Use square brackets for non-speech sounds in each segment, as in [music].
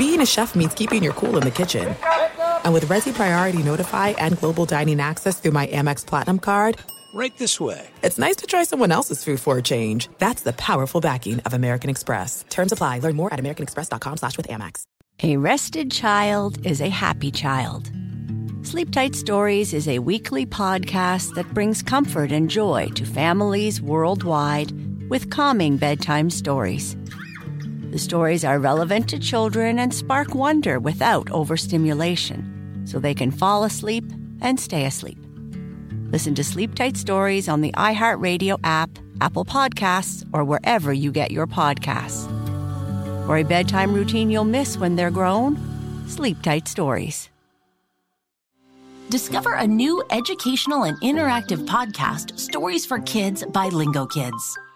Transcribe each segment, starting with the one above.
being a chef means keeping your cool in the kitchen. And with Resy Priority Notify and Global Dining Access through my Amex Platinum card, Right this way. it's nice to try someone else's food for a change. That's the powerful backing of American Express. Terms apply. Learn more at americanexpress.com slash with Amex. A rested child is a happy child. Sleep Tight Stories is a weekly podcast that brings comfort and joy to families worldwide with calming bedtime stories. The stories are relevant to children and spark wonder without overstimulation, so they can fall asleep and stay asleep. Listen to Sleep Tight Stories on the iHeartRadio app, Apple Podcasts, or wherever you get your podcasts. For a bedtime routine you'll miss when they're grown, Sleep Tight Stories. Discover a new educational and interactive podcast, Stories for Kids by Lingo Kids.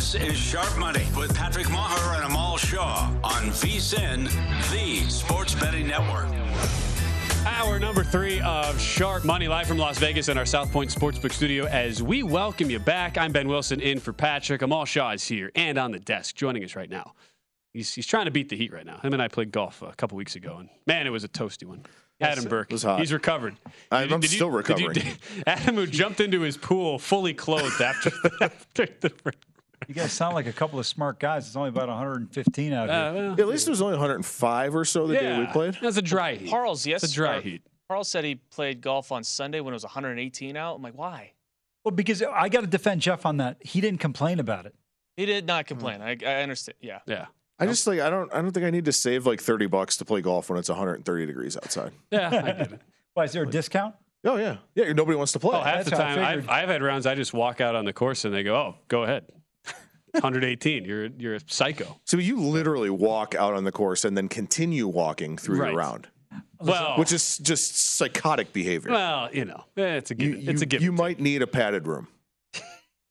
This is Sharp Money with Patrick Maher and Amal Shah on VSIN, the Sports Betting Network. Hour number three of Sharp Money live from Las Vegas in our South Point Sportsbook studio as we welcome you back. I'm Ben Wilson in for Patrick. Amal Shah is here and on the desk joining us right now. He's, he's trying to beat the heat right now. Him and I played golf a couple weeks ago, and man, it was a toasty one. Adam Burke. was hot. He's recovered. I'm- Did- I'm did you- still did you- recovering. [laughs] Adam, who jumped into his pool fully clothed after, [laughs] after the You guys sound like a couple of smart guys. It's only about 115 out Uh, here. well, Yeah, at least it was only 105 or so the day we played. That's a dry heat. Harles, yes. It's a dry or- heat. Harles said he played golf on Sunday when it was 118 out. I'm like, why? Well, because I got to defend Jeff on that. He didn't complain about it. He did not complain. I, I understand. Yeah. Yeah. I just like I don't I don't think I need to save like 30 bucks to play golf when it's 130 degrees outside. [laughs] Yeah, I get it. [laughs] Why, is there a discount? Oh yeah, yeah. Nobody wants to play. Oh, half the That's how I time I've. I've had rounds. I just walk out on the course and they go, "Oh, go ahead." 118. You're you're a psycho. so you literally walk out on the course and then continue walking through Right. your round, Well, which is just psychotic behavior. well, you know, it's a you, given. it's a you- given. you might need a padded room.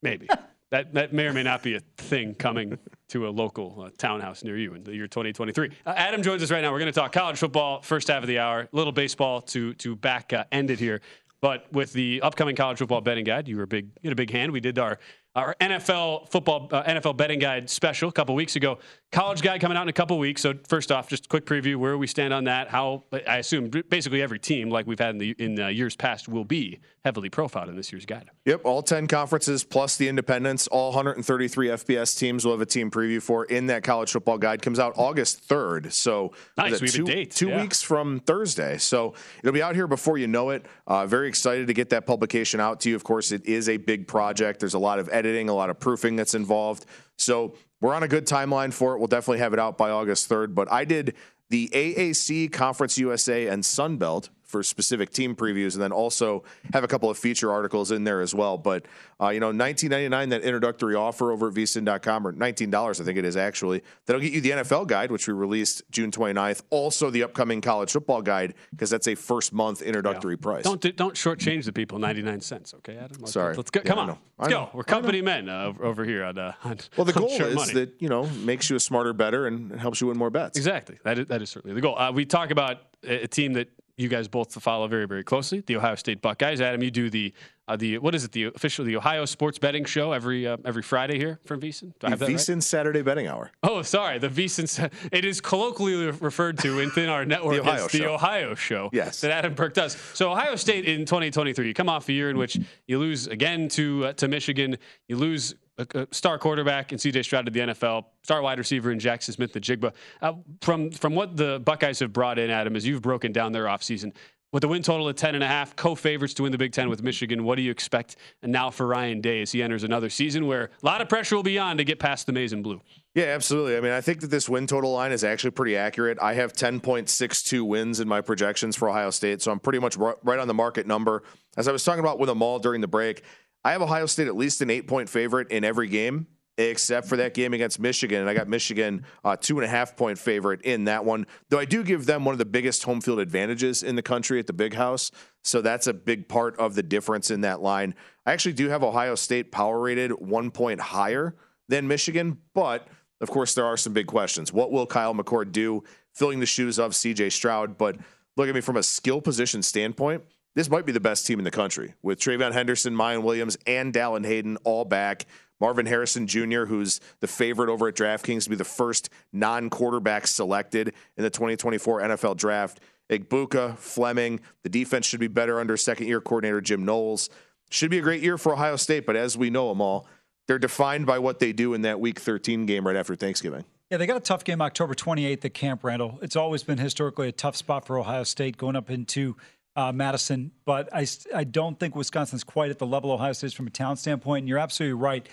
maybe [laughs] that that may or may not be a thing coming to a local uh, townhouse near you in the year 2023. Uh, Adam joins us right now. We're going to talk college football first half of the hour, little baseball to to back uh, end it here. But with the upcoming college football betting guide, you were a big you had a big hand. We did our our NFL football uh, NFL betting guide special a couple weeks ago. College guide coming out in a couple weeks. So first off, just a quick preview where we stand on that. How I assume basically every team, like we've had in the in uh, years past, will be heavily profiled in this year's guide. Yep, all 10 conferences plus the independents, all 133 FBS teams will have a team preview for in that college football guide. Comes out August 3rd. So Nice, we have a two, date, two yeah. weeks from Thursday. So it'll be out here before you know it. Uh, very excited to get that publication out to you. Of course, it is a big project. There's a lot of editing, a lot of proofing that's involved. So we're on a good timeline for it. We'll definitely have it out by August 3rd. But I did the AAC, Conference USA, and Sun Belt for specific team previews, and then also have a couple of feature articles in there as well. But uh, you know, 19.99 that introductory offer over at vsin.com, or 19 dollars, I think it is actually. That'll get you the NFL guide, which we released June 29th. Also, the upcoming college football guide because that's a first month introductory price. Don't do- don't shortchange the people 99 cents, okay, Adam? Let's, Sorry. Let's go. Yeah, Come on. Let's go. We're company men uh, over- here on, uh, [laughs] on well, the goal is Money. that you know makes you a smarter, better, and, helps you win more bets. Exactly. That is, that is certainly the goal. Uh, we talk about a team that you guys both to follow very, very closely, the Ohio State Buckeyes. Adam, you do the uh, the what is it? The official the Ohio Sports Betting Show every uh, every Friday here from VSiN. Do I The have that right? Saturday betting hour. Oh, sorry, the VSiN. It is colloquially referred to within our network The Ohio as the Show. Ohio Show. Yes. that Adam Burke does. So Ohio State in 2023, you come off a year in which you lose again to uh, to Michigan. You lose a, star quarterback in C.J. Stroud to the NFL, star wide receiver in Jaxon Smith-Njigba. Uh, from from what the Buckeyes have brought in, Adam, as you've broken down their offseason, with the win total of 10 and a half, co-favorites to win the Big Ten with Michigan. What do you expect and now for Ryan Day as he enters another season where a lot of pressure will be on to get past the maize and blue? Yeah, absolutely. I mean, I think that this win total line is actually pretty accurate. I have 10.62 wins in my projections for Ohio State, so I'm pretty much right on the market number. As I was talking about with all during the break, I have Ohio State at least an eight point favorite in every game except for that game against Michigan. And I got Michigan uh, two and a half point favorite in that one, though I do give them one of the biggest home field advantages in the country at the big house. So that's a big part of the difference in that line. I actually do have Ohio State power rated one point higher than Michigan, but of course, there are some big questions. What will Kyle McCord do filling the shoes of CJ Stroud? But look at me from a skill position standpoint this might be the best team in the country with TreVeyon Henderson, Miyan Williams, and Dallan Hayden all back. Marvin Harrison Jr., who's the favorite over at DraftKings to be the first non quarterback selected in the 2024 NFL draft. Egbuka, Fleming, the defense should be better under second year coordinator Jim Knowles. Should be a great year for Ohio State, but as we know Amal, they're defined by what they do in that week 13 game right after Thanksgiving. Yeah, they got a tough game October 28th at Camp Randall. It's always been historically a tough spot for Ohio State going up into uh, Madison, but I, I don't think Wisconsin's quite at the level Ohio State is from a talent standpoint. And you're absolutely right.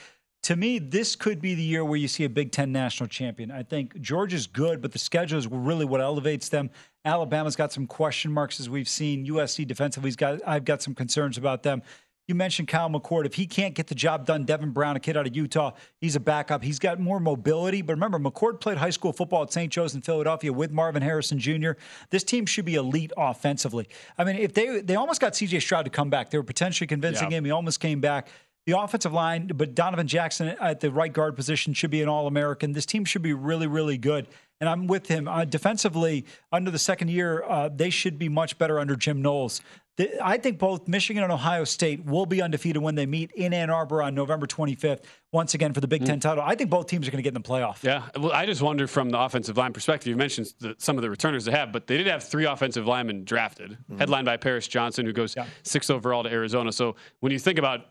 To me, this could be the year where you see a Big Ten national champion. I think Georgia's good, but the schedule is really what elevates them. Alabama's got some question marks as we've seen. USC defensively's got I've got some concerns about them. You mentioned Kyle McCord. If he can't get the job done, Devin Brown, a kid out of Utah, he's a backup. He's got more mobility. But remember, McCord played high school football at St. Joe's in Philadelphia with Marvin Harrison Jr. This team should be elite offensively. I mean, if they they almost got CJ Stroud to come back, they were potentially convincing yeah. him. He almost came back. The offensive line, but Donovan Jackson at the right guard position should be an All American. This team should be really, really good and I'm with him. Uh, defensively, under the second year, uh, they should be much better under Jim Knowles. The, I think both Michigan and Ohio State will be undefeated when they meet in Ann Arbor on November 25th, once again for the Big Ten mm. title. I think both teams are going to get in the playoff. Yeah. Well, I just wonder from the offensive line perspective, you mentioned the, some of the returners they have, but they did have three offensive linemen drafted, mm-hmm. headlined by Paris Johnson, who goes yeah. sixth overall to Arizona. So when you think about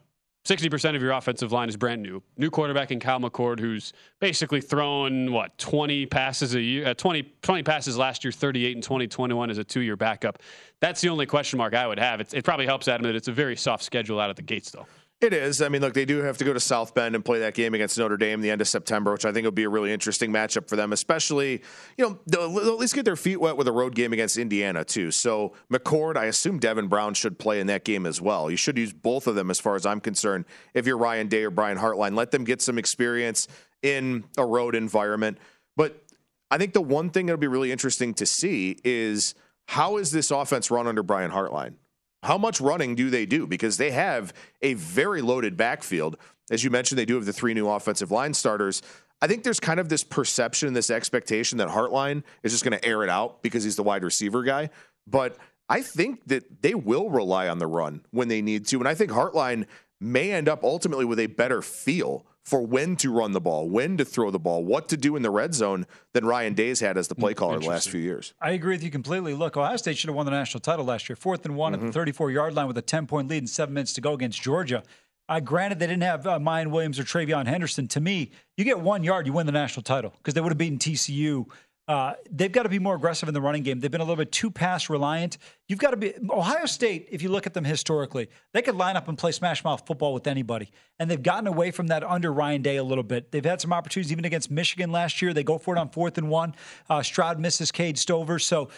60% of your offensive line is brand new. New quarterback in Kyle McCord, who's basically thrown, what, 20 passes a year, uh, 20, 20 passes last year, 38 in 2021 as a two year backup. That's the only question mark I would have. It's, it probably helps Adam that it's a very soft schedule out of the gates, though. It is. I mean, look, they do have to go to South Bend and play that game against Notre Dame the end of September, which I think will be a really interesting matchup for them, especially, you know, they'll at least get their feet wet with a road game against Indiana, too. So, McCord, I assume Devin Brown should play in that game as well. You should use both of them as far as I'm concerned. If you're Ryan Day or Brian Hartline, let them get some experience in a road environment. But I think the one thing that'll be really interesting to see is how is this offense run under Brian Hartline? How much running do they do? Because they have a very loaded backfield. As you mentioned, they do have the three new offensive line starters. I think there's kind of this perception, this expectation that Hartline is just going to air it out because he's the wide receiver guy. But I think that they will rely on the run when they need to. And I think Hartline may end up ultimately with a better feel for when to run the ball, when to throw the ball, what to do in the red zone than Ryan Day's had as the play caller the last few years. I agree with you completely. Look, Ohio State should have won the national title last year. Fourth and one mm-hmm. at the 34 yard line with a 10 point lead and seven minutes to go against Georgia. Uh, granted, they didn't have uh, Miyan Williams or TreVeyon Henderson. To me, you get one yard, you win the national title because they would have beaten TCU uh, they've got to be more aggressive in the running game. They've been a little bit too pass reliant. You've got to be Ohio State. If you look at them historically, they could line up and play smash mouth football with anybody, and they've gotten away from that under Ryan Day a little bit. They've had some opportunities even against Michigan last year. They go for it on fourth and one. Uh, Stroud misses Cade Stover. So,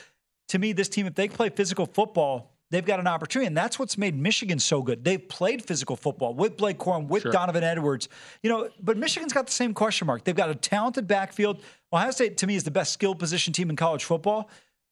to me, this team, if they play physical football, they've got an opportunity. And that's what's made Michigan so good. They've played physical football with Blake Corum, with sure. Donovan Edwards. You know, but Michigan's got the same question mark. They've got a talented backfield. Ohio State, to me, is the best skill position team in college football.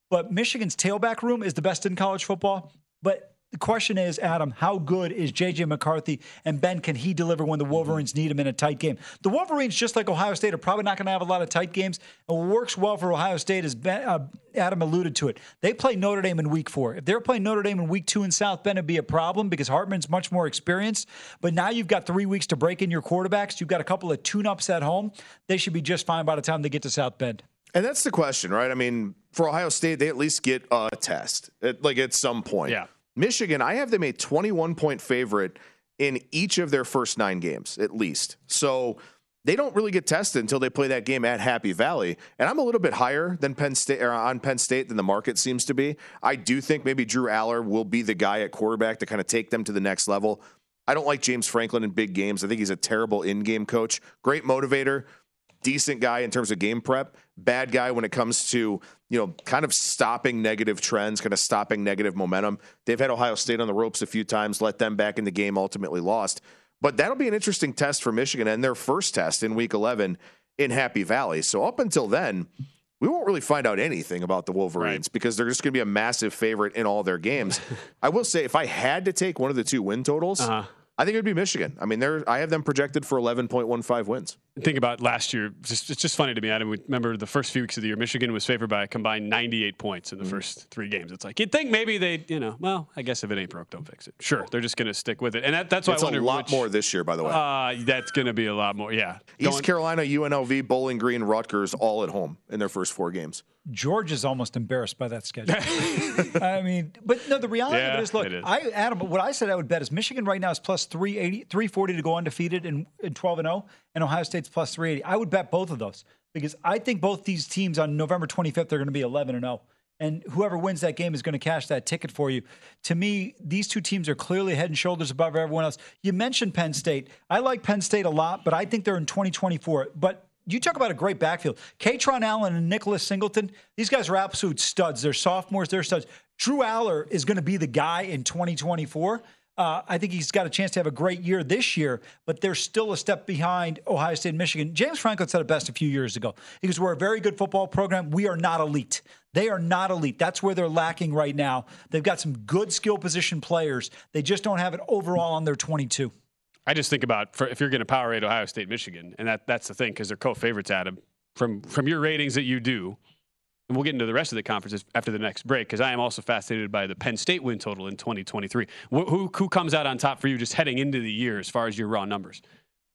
But Michigan's tailback room is the best in college football. But the question is, Adam, how good is J.J. McCarthy and Ben? Can he deliver when the Wolverines need him in a tight game? The Wolverines, just like Ohio State, are probably not going to have a lot of tight games. And what works well for Ohio State is ben, uh, Adam alluded to it. They play Notre Dame in week four. If they're playing Notre Dame in week two in South Bend, it'd be a problem because Hartman's much more experienced. But now you've got three weeks to break in your quarterbacks. You've got a couple of tune ups at home. They should be just fine by the time they get to South Bend. And that's the question, right? I mean, for Ohio State, they at least get a test, at, like at some point. Yeah. Michigan, I have them a 21 point favorite in each of their first nine games, at least. So they don't really get tested until they play that game at Happy Valley. And I'm a little bit higher than Penn State on Penn State than the market seems to be. I do think maybe Drew Allar will be the guy at quarterback to kind of take them to the next level. I don't like James Franklin in big games. I think he's a terrible in-game coach. Great motivator, decent guy in terms of game prep, bad guy when it comes to, you know, kind of stopping negative trends, kind of stopping negative momentum. They've had Ohio State on the ropes a few times, let them back in the game, ultimately lost. But that'll be an interesting test for Michigan and their first test in week 11 in Happy Valley. So up until then, we won't really find out anything about the Wolverines right. because they're just going to be a massive favorite in all their games. [laughs] I will say, if I had to take one of the two win totals, uh-huh. I think it would be Michigan. I mean, they're I have them projected for 11.15 wins. Think about last year. Just, it's just funny to me, Adam. We remember the first few weeks of the year, Michigan was favored by a combined 98 points in the mm first three games. It's like you'd think maybe they, you know, well, I guess if it ain't broke, don't fix it. Sure, they're just going to stick with it, and that, that's why it's I wonder a lot which, more this year, by the way. Uh, that's going to be a lot more. Yeah, East Going, Carolina, UNLV, Bowling Green, Rutgers, all at home in their first four games. George is almost embarrassed by that schedule. [laughs] I mean, but no, the reality yeah, of it is, look, is. I Adam, what I said I would bet is Michigan right now is plus 380, 340 to go undefeated in, in 12 and 0, and Ohio State's plus 380. I would bet both of those because I think both these teams on November 25th are going to be 11 and 0. And whoever wins that game is going to cash that ticket for you. To me, these two teams are clearly head and shoulders above everyone else. You mentioned Penn State. I like Penn State a lot, but I think they're in 2024. But you talk about a great backfield. Kaytron Allen and Nicholas Singleton, these guys are absolute studs. They're sophomores, they're studs. Drew Allar is going to be the guy in 2024. Uh, I think he's got a chance to have a great year this year, but they're still a step behind Ohio State and Michigan. James Franklin said it best a few years ago. He goes, We're a very good football program. We are not elite. They are not elite. That's where they're lacking right now. They've got some good skill position players. They just don't have it overall on their 22. I just think about for, if you're going to power rate Ohio State, Michigan, and that that's the thing because they're co-favorites. Adam, from from your ratings that you do, and we'll get into the rest of the conferences after the next break because I am also fascinated by the Penn State win total in 2023. Who, who who comes out on top for you just heading into the year as far as your raw numbers?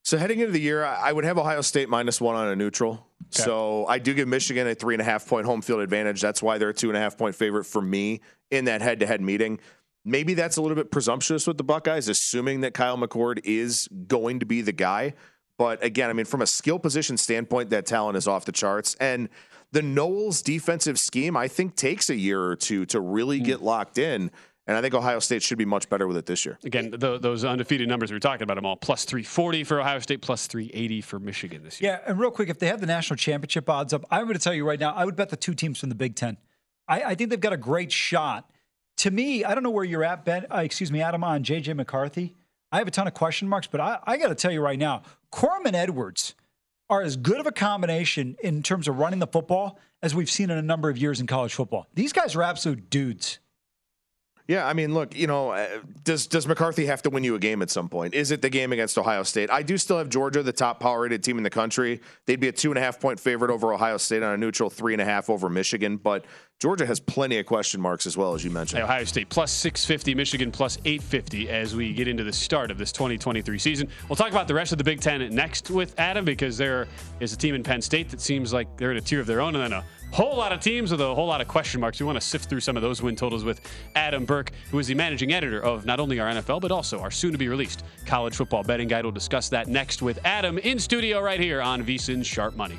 So heading into the year, I would have Ohio State minus one on a neutral. Okay. So I do give Michigan a three and a half point home field advantage. That's why they're a two and a half point favorite for me in that head to head meeting. Maybe that's a little bit presumptuous with the Buckeyes, assuming that Kyle McCord is going to be the guy. But again, I mean, from a skill position standpoint, that talent is off the charts. And the Knowles defensive scheme, I think, takes a year or two to really mm. get locked in. And I think Ohio State should be much better with it this year. Again, the, those undefeated numbers we were talking about Amal plus 340 for Ohio State, plus 380 for Michigan this year. Yeah, and real quick, if they have the national championship odds up, I'm going to tell you right now, I would bet the two teams from the Big Ten. I, I think they've got a great shot to me, I don't know where you're at, Ben. Uh, excuse me, Adam, on JJ McCarthy. I have a ton of question marks, but I, I got to tell you right now, Corman Edwards are as good of a combination in terms of running the football as we've seen in a number of years in college football. These guys are absolute dudes. Yeah, I mean, look, you know, uh, does does McCarthy have to win you a game at some point? Is it the game against Ohio State? I do still have Georgia, the top power rated team in the country. They'd be a two and a half point favorite over Ohio State on a neutral, three and a half over Michigan. But Georgia has plenty of question marks as well, as you mentioned. Ohio State plus 650, Michigan plus 850 as we get into the start of this 2023 season. We'll talk about the rest of the Big Ten next with Adam because there is a team in Penn State that seems like they're in a tier of their own, and then a whole lot of teams with a whole lot of question marks. We want to sift through some of those win totals with Adam Burke, who is the managing editor of not only our NFL, but also our soon to be released college football betting guide. We'll discuss that next with Adam in studio right here on VSIN Sharp Money.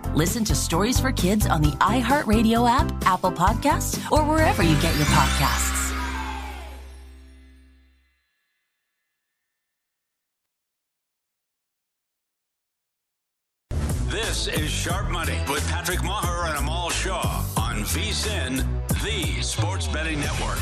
Listen to Stories for Kids on the iHeartRadio app, Apple Podcasts, or wherever you get your podcasts. This is Sharp Money with Patrick Maher and Amal Shah on VSIN, the sports betting network.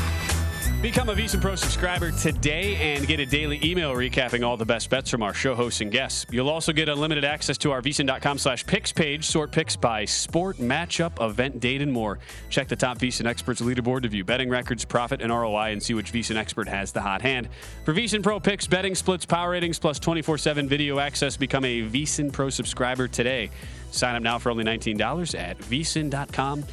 Become a VSiN Pro subscriber today and get a daily email recapping all the best bets from our show hosts and guests. You'll also get unlimited access to our VSiN.com slash picks page, sort picks by sport, matchup, event, date, and more. Check the top VSiN experts leaderboard to view betting records, profit, and ROI and see which VSiN expert has the hot hand. For VSiN Pro picks, betting splits, power ratings, plus 24-7 video access, become a VSiN Pro subscriber today. Sign up now for only $19 at VSiN.com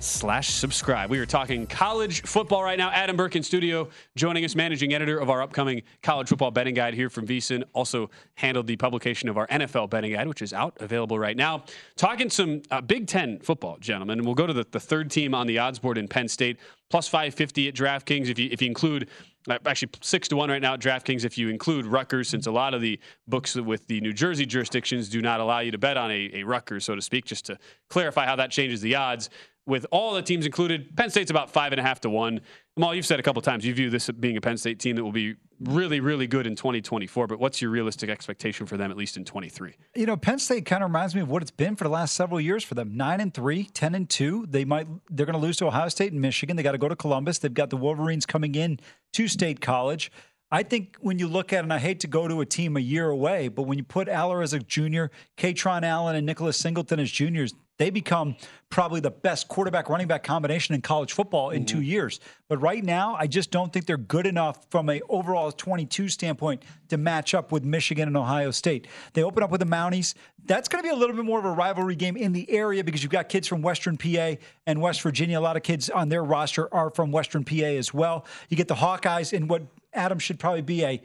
slash subscribe. We are talking college football right now. Adam Burke in studio, joining us, managing editor of our upcoming college football betting guide here from VSiN. Also handled the publication of our NFL betting guide, which is out, available right now. Talking some uh, Big Ten football, gentlemen. We'll go to the, the third team on the odds board in Penn State, plus 550 at DraftKings. If you, if you include uh, actually six to one right now at DraftKings if you include Rutgers, since a lot of the books with the New Jersey jurisdictions do not allow you to bet on a, a Rutgers, so to speak. Just to clarify how that changes the odds with all the teams included, Penn State's about five and a half to one. Amal, you've said a couple times you view this being a Penn State team that will be really, really good in 2024. But what's your realistic expectation for them, at least in 23? You know, Penn State kind of reminds me of what it's been for the last several years for them. Nine and three, 10 and two. They might they're going to lose to Ohio State and Michigan. They got to go to Columbus. They've got the Wolverines coming in to State College. I think when you look at and I hate to go to a team a year away, but when you put Allar as a junior, Kaytron Allen and Nicholas Singleton as juniors, they become probably the best quarterback running back combination in college football in mm-hmm. two years. But right now, I just don't think they're good enough from a overall 22 standpoint to match up with Michigan and Ohio State. They open up with the Mounties. That's going to be a little bit more of a rivalry game in the area because you've got kids from Western PA and West Virginia. A lot of kids on their roster are from Western PA as well. You get the Hawkeyes in what Adam should probably be a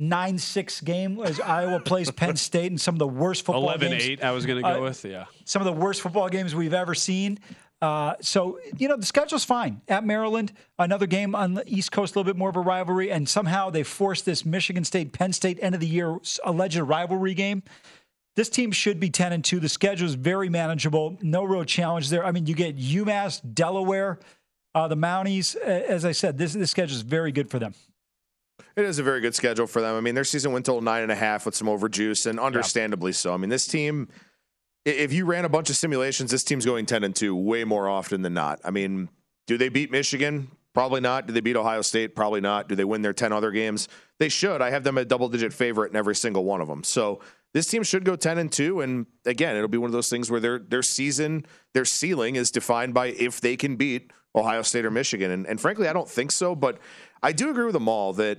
nine six game. As Iowa plays [laughs] Penn State and some of the worst football 11 games. 8 I was going to go uh, with yeah. some of the worst football games we've ever seen. Uh, so you know the schedule's fine. At Maryland another game on the East Coast a little bit more of a rivalry and somehow they forced this Michigan State Penn State end of the year alleged rivalry game. This team should be 10 and 2 the schedule is very manageable. No real challenge there. I mean you get UMass Delaware uh, the Mounties. As I said this this schedule is very good for them it is a very good schedule for them. I mean, their season went till nine and a half with some overjuice, and understandably so. I mean, this team, if you ran a bunch of simulations, this team's going ten and two way more often than not. I mean, do they beat Michigan? Probably not. Do they beat Ohio State? Probably not. Do they win their ten other games? They should. I have them a double digit favorite in every single one of them. So this team should go 10 and 2 and again it'll be one of those things where their their season their ceiling is defined by if they can beat ohio state or michigan and, and frankly i don't think so but i do agree with Amal that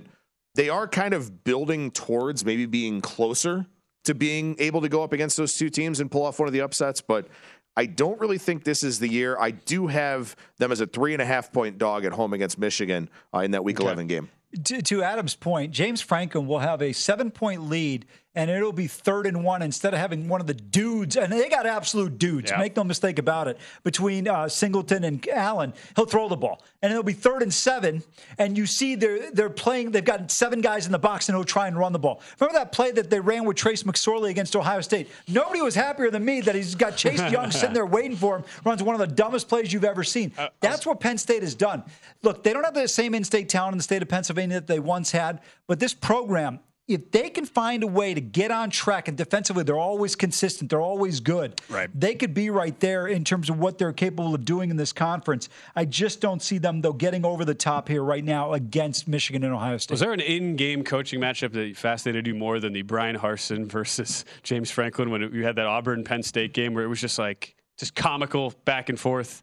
they are kind of building towards maybe being closer to being able to go up against those two teams and pull off one of the upsets. But I don't really think this is the year. I do have them as a three and a half point dog at home against Michigan uh, in that Week okay. 11 game. To, to, Adam's point, James Franklin will have a seven point lead and it'll be third and one instead of having one of the dudes, and they got absolute dudes, yep. make no mistake about it, between uh, Singleton and Allen. He'll throw the ball, and it'll be third and seven, and you see they're they're playing. They've got seven guys in the box, and he'll try and run the ball. Remember that play that they ran with Trace McSorley against Ohio State? Nobody was happier than me that he's got Chase Young [laughs] sitting there waiting for him. Runs one of the dumbest plays you've ever seen. Uh, That's what Penn State has done. Look, they don't have the same in-state talent in the state of Pennsylvania that they once had, but this program if they can find a way to get on track and defensively, they're always consistent, they're always good. Right. They could be right there in terms of what they're capable of doing in this conference. I just don't see them though getting over the top here right now against Michigan and Ohio State. Was there an in-game coaching matchup that fascinated you more than the Bryan Harsin versus [laughs] James Franklin when you had that Auburn Penn State game where it was just like just comical back and forth?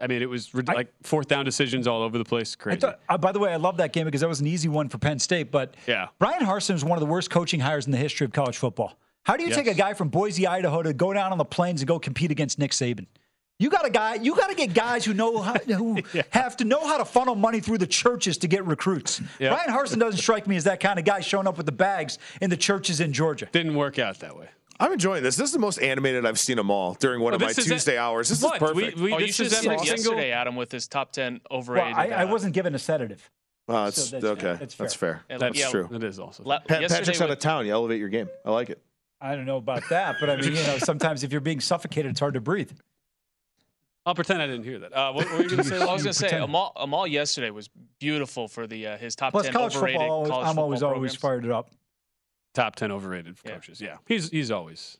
I mean, it was rid- like fourth down decisions all over the place. I Crazy. thought, uh, by the way, I love that game because that was an easy one for Penn State. But Yeah. Bryan Harsin is one of the worst coaching hires in the history of college football. How do you take a guy from Boise, Idaho, to go down on the plains and go compete against Nick Saban? You got a guy. You got to get guys who know how, who [laughs] have to know how to funnel money through the churches to get recruits. Yeah. Bryan Harsin doesn't strike me as that kind of guy showing up with the bags in the churches in Georgia. Didn't work out that way. I'm enjoying this. This is the most animated I've seen Amal during one Oh, of my this is it. Tuesday hours. This What? is perfect. we- oh, you should is have seen every it single- yesterday, Adam, with his top 10 Well, overrated. I, I uh, wasn't given a sedative. Uh, it's, So that's- okay. that's That's fair. fair. Yeah, That's yeah. true. It is also. la- Pat, Patrick's out of town. You elevate your game. I like it. I don't know about that, but I mean, you know, [laughs] sometimes if you're being suffocated, it's hard to breathe. I'll pretend I didn't hear that. Uh, what, what were you going [laughs] to say? I was going to say, pretend. Amal, Amal yesterday was beautiful for the uh, his top Plus, 10 college overrated football, always, college I'm football always always programs. fired up. Top 10 overrated Yeah. coaches. Yeah. He's he's always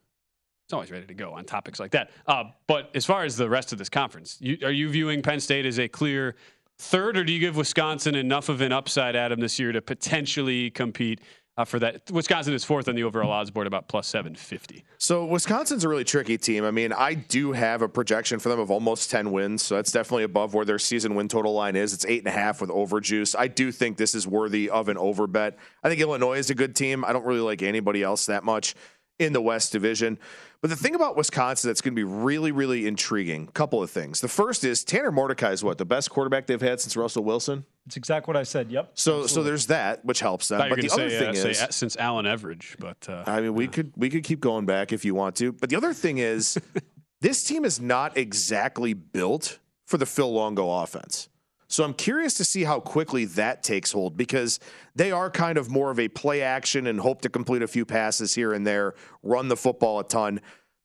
he's always ready to go on topics like that. Uh, but as far as the rest of this conference, you, are you viewing Penn State as a clear third, or do you give Wisconsin enough of an upside, Adam, this year to potentially compete uh, for that? Wisconsin is fourth on the overall odds board, about plus 750. So Wisconsin's a really tricky team. I mean, I do have a projection for them of almost 10 wins. So that's definitely above where their season win total line is. It's eight and a half with overjuice. I do think this is worthy of an over bet. I think Illinois is a good team. I don't really like anybody else that much in the West Division. But the thing about Wisconsin that's going to be really, really intriguing, a couple of things. The first is Tanner Mordecai is what, the best quarterback they've had since Russell Wilson? It's exactly what I said. Yep. So so there's that, which helps them. thought you were But the other say, thing uh, is say uh, since Allen Everidge, but uh, I mean, we could we could keep going back if you want to. But the other thing is, [laughs] this team is not exactly built for the Phil Longo offense. So I'm curious to see how quickly that takes hold because they are kind of more of a play action and hope to complete a few passes here and there, run the football a ton.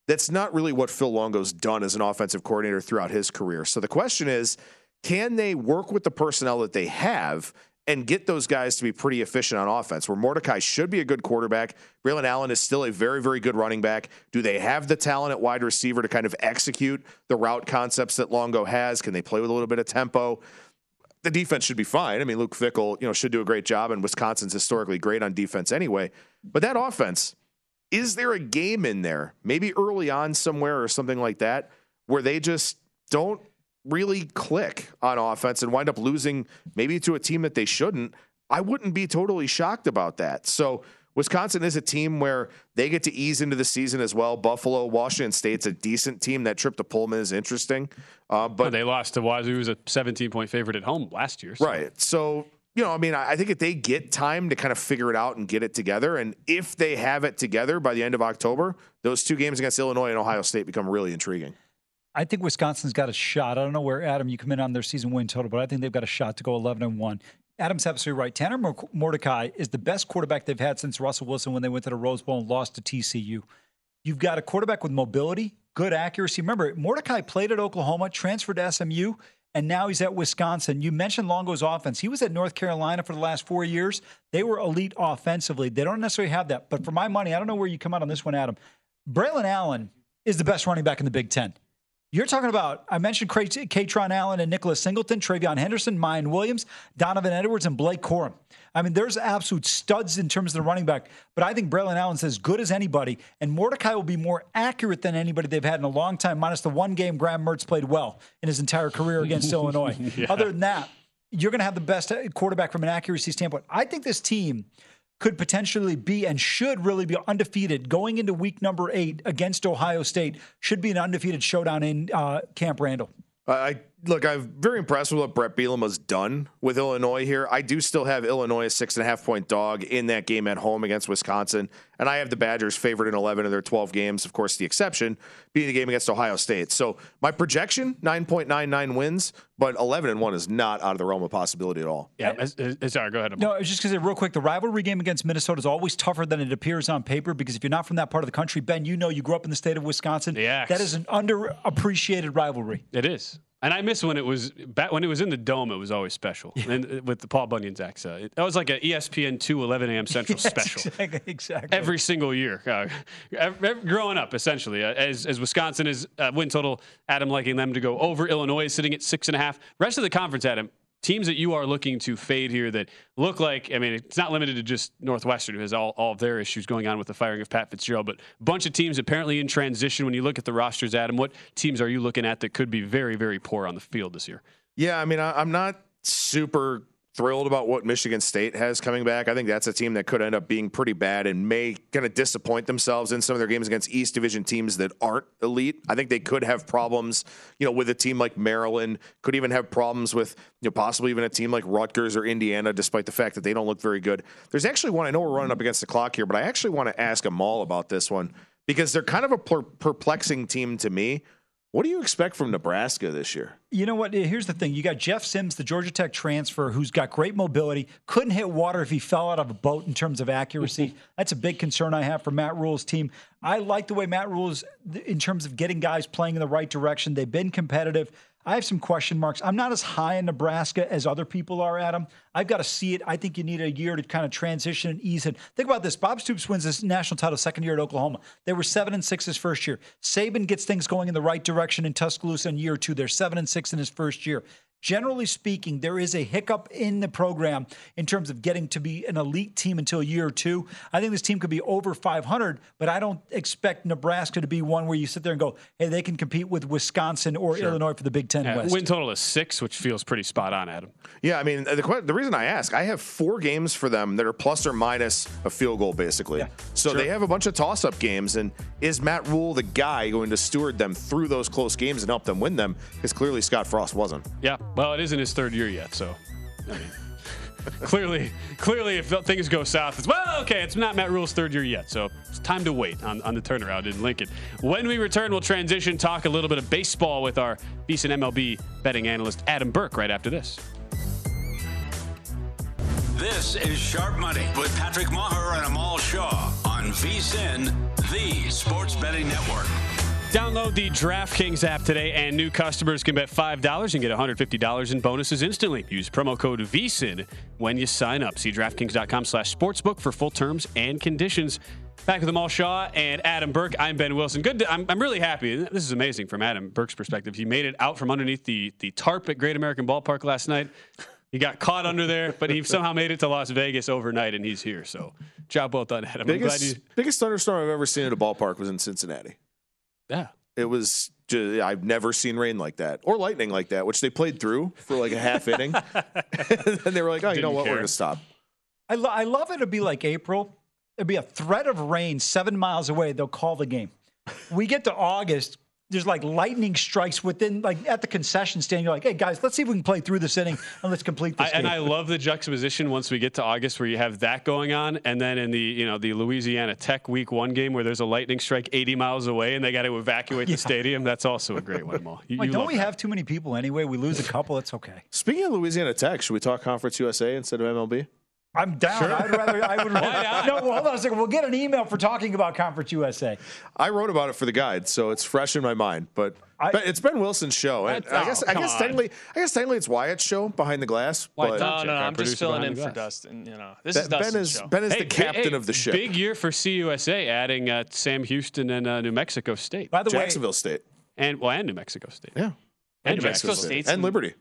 That's not really what Phil Longo's done as an offensive coordinator throughout his career. So the question is, can they work with the personnel that they have and get those guys to be pretty efficient on offense? Where Mordecai should be a good quarterback, Braylon Allen is still a very, very good running back. Do they have the talent at wide receiver to kind of execute the route concepts that Longo has? Can they play with a little bit of tempo? The defense should be fine. I mean, Luke Fickell, you know, should do a great job, and Wisconsin's historically great on defense anyway. But that offense, is there a game in there, maybe early on somewhere or something like that, where they just don't really click on offense and wind up losing maybe to a team that they shouldn't? I wouldn't be totally shocked about that. So Wisconsin is a team where they get to ease into the season as well. Buffalo, Washington State's a decent team. That trip to Pullman is interesting, uh, but well, they lost to Wazoo, who's a 17 point favorite at home last year. So. Right. So you know, I mean, I think if they get time to kind of figure it out and get it together, and if they have it together by the end of October, those two games against Illinois and Ohio State become really intriguing. I think Wisconsin's got a shot. I don't know where Adam you come in on their season win total, but I think they've got a shot to go 11 and 1. Adam's absolutely right. Tanner Mordecai is the best quarterback they've had since Russell Wilson when they went to the Rose Bowl and lost to TCU. You've got a quarterback with mobility, good accuracy. Remember, Mordecai played at Oklahoma, transferred to SMU, and now he's at Wisconsin. You mentioned Longo's offense. He was at North Carolina for the last four years. They were elite offensively. They don't necessarily have that. But for my money, I don't know where you come out on this one, Adam. Braylon Allen is the best running back in the Big Ten. You're talking about, I mentioned Kaytron Allen and Nicholas Singleton, TreVeyon Henderson, Miyan Williams, Donovan Edwards, and Blake Corum. I mean, there's absolute studs in terms of the running back, but I think Braylon Allen's as good as anybody, and Mordecai will be more accurate than anybody they've had in a long time, minus the one game Graham Mertz played well in his entire career against [laughs] Illinois. Other than that, you're going to have the best quarterback from an accuracy standpoint. I think this team could potentially be and should really be undefeated going into week number eight against Ohio State. Should be an undefeated showdown in uh, Camp Randall. I look, I'm very impressed with what Bret Bielema has done with Illinois here. I do still have Illinois a six and a half point dog in that game at home against Wisconsin, and I have the Badgers favored in 11 of their 12 games. Of course, the exception being the game against Ohio State. So my projection 9.99 wins, but 11 and one is not out of the realm of possibility at all. Yeah. as- as- sorry, go ahead. No, I was just going to say real quick the rivalry game against Minnesota is always tougher than it appears on paper because if you're not from that part of the country, Ben, you know you grew up in the state of Wisconsin. Yeah, That is an underappreciated rivalry. It is. And I miss when it was back when it was in the dome. It was always special, and uh, with the Paul Bunyan's Axe. Uh, that was like an ESPN two 11 a.m. Central [laughs] Yes, special Exactly. exactly. every single year. Uh, ev- ev- growing up, essentially, uh, as as Wisconsin is uh, win total, Adam liking them to go over. Illinois sitting at six and a half. Rest of the conference, Adam. Teams that you are looking to fade here that look like, I mean, it's not limited to just Northwestern, who has all, all of their issues going on with the firing of Pat Fitzgerald, but a bunch of teams apparently in transition. When you look at the rosters, Adam, what teams are you looking at that could be very, very poor on the field this year? Yeah, I mean, I, I'm not super thrilled about what Michigan State has coming back. I think that's a team that could end up being pretty bad and may kind of disappoint themselves in some of their games against East Division teams that aren't elite. I think they could have problems, you know, with a team like Maryland, could even have problems with, you know, possibly even a team like Rutgers or Indiana, despite the fact that they don't look very good. There's actually one, I know we're running up against the clock here, but I actually want to ask Amal about this one because they're kind of a per- perplexing team to me. What do you expect from Nebraska this year? You know what? Here's the thing. You got Jeff Sims, the Georgia Tech transfer, who's got great mobility. Couldn't hit water if he fell out of a boat in terms of accuracy. [laughs] That's a big concern I have for Matt Rhule's team. I like the way Matt Rhule's in terms of getting guys playing in the right direction. They've been competitive. I have some question marks. I'm not as high in Nebraska as other people are, Adam. I've got to see it. I think you need a year to kind of transition and ease in. Think about this. Bob Stoops wins this national title second year at Oklahoma. They were seven and six his first year. Saban gets things going in the right direction in Tuscaloosa in year two. They're seven and six in his first year. Generally speaking, there is a hiccup in the program in terms of getting to be an elite team until year two. I think this team could be over 500, but I don't expect Nebraska to be one where you sit there and go, hey, they can compete with Wisconsin or Illinois for the Big Ten Yeah, West. win total is six, which feels pretty spot on, Adam. Yeah, I mean, the, the reason I ask, I have four games for them that are plus or minus a field goal, basically. Yeah, so they have a bunch of toss up games. And is Matt Rhule the guy going to steward them through those close games and help them win them? Because clearly Scott Frost wasn't. Yeah, well, it isn't his third year yet, so I mean, [laughs] clearly, clearly, if things go south, it's well, okay. It's not Matt Rhule's third year yet, so it's time to wait on, on the turnaround in Lincoln. When we return, we'll transition, talk a little bit of baseball with our VSiN MLB betting analyst Adam Burke right after this. This is Sharp Money with Patrick Maher and Amal Shah on VSIN, the Sports Betting Network. Download the DraftKings app today, and new customers can bet $5 and get $150 in bonuses instantly. Use promo code VSIN when you sign up. See DraftKings.com slash sportsbook for full terms and conditions. Back with Amal Shah and Adam Burke. I'm Ben Wilson. Good. To, I'm, I'm really happy. This is amazing from Adam Burke's perspective. He made it out from underneath the, the tarp at Great American Ballpark last night. He got caught under there, but he somehow made it to Las Vegas overnight, and he's here. So, job well done, Adam. I'm glad Biggest, you. biggest thunderstorm I've ever seen at a ballpark was in Cincinnati. Yeah. It was just, I've never seen rain like that or lightning like that, which they played through for like a half inning. [laughs] [laughs] and they were like, oh, you know Didn't what? We're going to stop. I, lo- I love it. It'd be like April. It'd be a threat of rain seven miles away. They'll call the game. We get to August. There's like lightning strikes within, like at the concession stand. You're like, hey guys, let's see if we can play through this inning and let's complete I, this and. I love the juxtaposition once we get to August where you have that going on, and then in the you know the Louisiana Tech Week One game where there's a lightning strike 80 miles away and they got to evacuate Yeah. the stadium. That's also a great one, Mo. You, Like, you don't we that. have too many people anyway? We lose a couple. It's okay. Speaking of Louisiana Tech, should we talk Conference USA instead of MLB? I'm down. I'd rather. I would. [laughs] Why? No, well, hold on a second. We'll get an email for talking about Conference USA. I wrote about it for the guide, so it's fresh in my mind. But I- but it's Ben Wilson's show. And I guess oh, I come guess on. technically I guess technically it's Wyatt's show behind the glass. Why but? No, no, no. I'm just filling in for glass. Dustin. You know, this that- is Ben Dustin's is show. Ben is Hey, the captain hey, of the ship. Big year for CUSA, adding uh, Sam Houston and uh, New Mexico State, By the Jacksonville State. and well, and New Mexico State, Yeah. and New Mexico Jacksonville. State's and Liberty.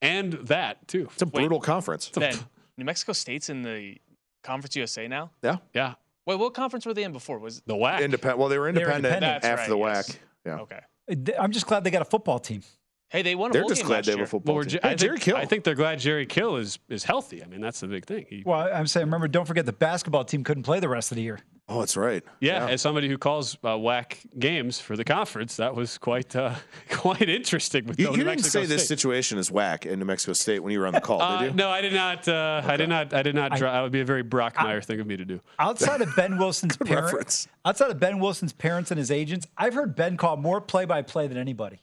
and that too. It's a brutal conference. Ben, New Mexico State's in the Conference USA now. Yeah. Yeah, Wait, what conference were they in before? Was the WAC. Independent. Well, they were independent, independent. That's after the right, WAC. yes. Yeah. okay? I'm just glad they got a football team. Hey, they won a They're just game glad last they have year. a football well, team. Hey, I, Jerry think, Kill. I think they're glad Jerry Kill is is healthy. I mean, that's the big thing. He, Well, I'm saying, remember, don't forget the basketball team couldn't play the rest of the year. Oh, that's right. Yeah, as somebody who calls uh, WAC games for the conference, that was quite uh, [laughs] quite interesting. With You, no you New didn't Mexico say this situation is whack in New Mexico State when you were on the call, Uh, did you? no, I did not. Uh, I did not. I did not. Dra- that would be a very Brockmeyer thing of me to do. Outside of Ben Wilson's [laughs] parents, outside of Ben Wilson's parents and his agents, I've heard Ben call more play-by-play than anybody.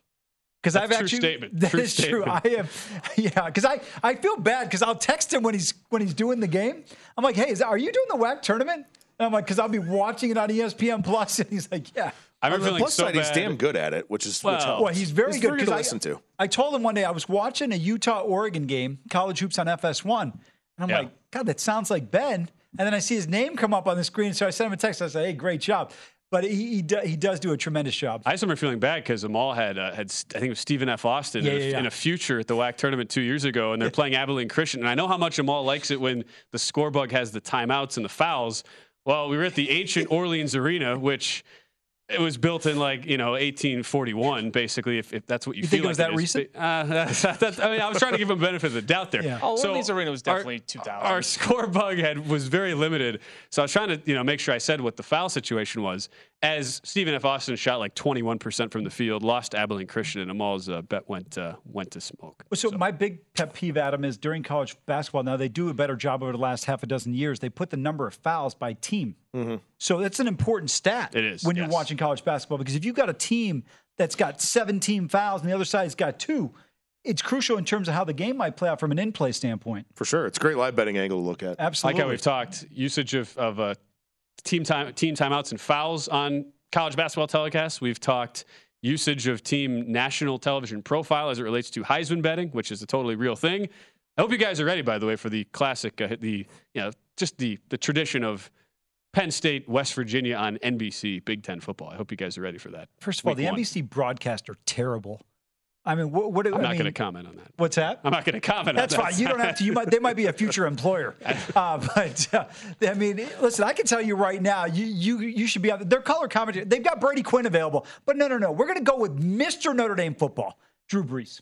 Because I've true actually statement. that True is true. I statement. have, yeah. Because I, I feel bad because I'll text him when he's when he's doing the game. I'm like, hey, is that, are you doing the WAC tournament? And I'm like, because I'll be watching it on ESPN Plus, [laughs] and he's like, yeah. I On remember the feeling plus so side, he's damn good at it, which is which Well- helps. Well, he's very he's good. Very good 'cause to I- listen to. I told him one day I was watching a Utah Oregon game, college hoops on FS1, and I'm Yeah. like, God, that sounds like Ben. And then I see his name come up on the screen, so I sent him a text. I said, Hey, great job. But he he, do, he does do a tremendous job. I just remember feeling bad because Amal had uh, had I think it was Stephen F. Austin Yeah, in, a, yeah, yeah. in a future at the WAC tournament two years ago, and they're playing Abilene Christian. And I know how much Amal likes it when the score bug has the timeouts and the fouls. Well, we were at the ancient Orleans Arena, which it was built in like you know 1841, basically. If, if that's what you, You feel think it was like that is. recent? Uh, [laughs] that- I mean, I was trying to give him benefit of the doubt there. Yeah. Oh, So Orleans Arena was our- definitely 2000. Our [laughs] score bug had was very limited, so I was trying to you know make sure I said what the foul situation was. As Stephen F. Austin shot like 21 percent from the field, lost to Abilene Christian, and Amal's uh, bet went uh, went to smoke. So, my big pet peeve, Adam, is during college basketball. Now they do a better job over the last half a dozen years. They put the number of fouls by team. So that's an important stat. It is, when you're watching college basketball because if you've got a team that's got 17 fouls and the other side's got two, it's crucial in terms of how the game might play out from an in-play standpoint. For sure. It's a great live betting angle to look at. Absolutely. like how we've talked usage of, of uh, team time team timeouts and fouls on college basketball telecasts. We've talked usage of team national television profile as it relates to Heisman betting, which is a totally real thing. I hope you guys are ready, by the way, for the classic, uh, the you know just the the tradition of Penn State, West Virginia on NBC Big Ten football. I hope you guys are ready for that. First of all, the one. NBC broadcasts are terrible. I mean, what? what I'm I not going to comment on that. What's that? I'm not going to comment. That's on that. That's fine. You don't have to. You might. They might be a future employer. [laughs] Uh, but uh, I mean, listen. I can tell you right now. You you you should be on their color commentary. They've got Brady Quinn available. But no, no, no. We're going to go with Mr. Notre Dame football, Drew Brees.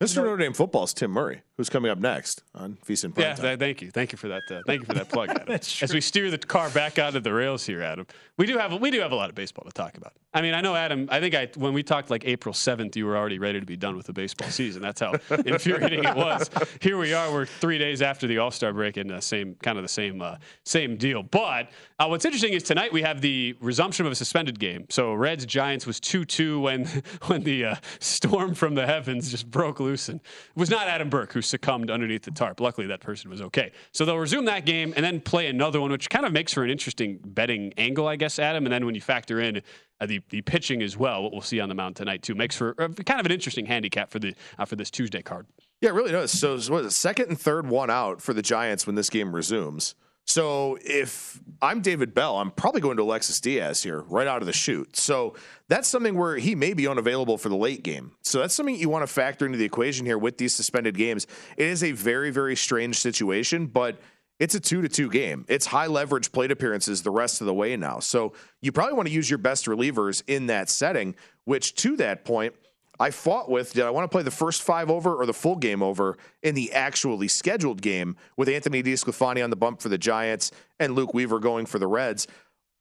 Mr. Notre Dame football is Tim Murray, who's coming up next on VSiN Yeah, Primetime. th- thank you, thank you for that. Uh, thank you for that plug, [laughs] Adam. That's As we steer the car back onto the rails here, Adam, we do have we do have a lot of baseball to talk about. I mean, I know Adam. I think I when we talked like April seventh, you were already ready to be done with the baseball season. That's how [laughs] infuriating it was. Here we are. We're three days after the All Star break, and uh, same kind of the same uh, same deal. But uh, what's interesting is tonight we have the resumption of a suspended game. So Reds Giants was two two when [laughs] when the uh, storm from the heavens just broke loose, and it was not Adam Burke who succumbed underneath the tarp. Luckily, that person was okay. So they'll resume that game and then play another one, which kind of makes for an interesting betting angle, I guess, Adam. And then when you factor in uh, the the pitching as well, what we'll see on the mound tonight too, makes for uh, kind of an interesting handicap for the uh, for this Tuesday card. Yeah, it really does. So, what is second and third one out for the Giants when this game resumes. So, if I'm David Bell, I'm probably going to Alexis Diaz here right out of the chute. So, that's something where he may be unavailable for the late game. So, that's something you want to factor into the equation here with these suspended games. It is a very, very strange situation, but it's a two to two game. It's high leverage plate appearances the rest of the way now. So, you probably want to use your best relievers in that setting, which to that point, I fought with did I want to play the first five over or the full game over in the actually scheduled game with Anthony DeSclafani on the bump for the Giants and Luke Weaver going for the Reds.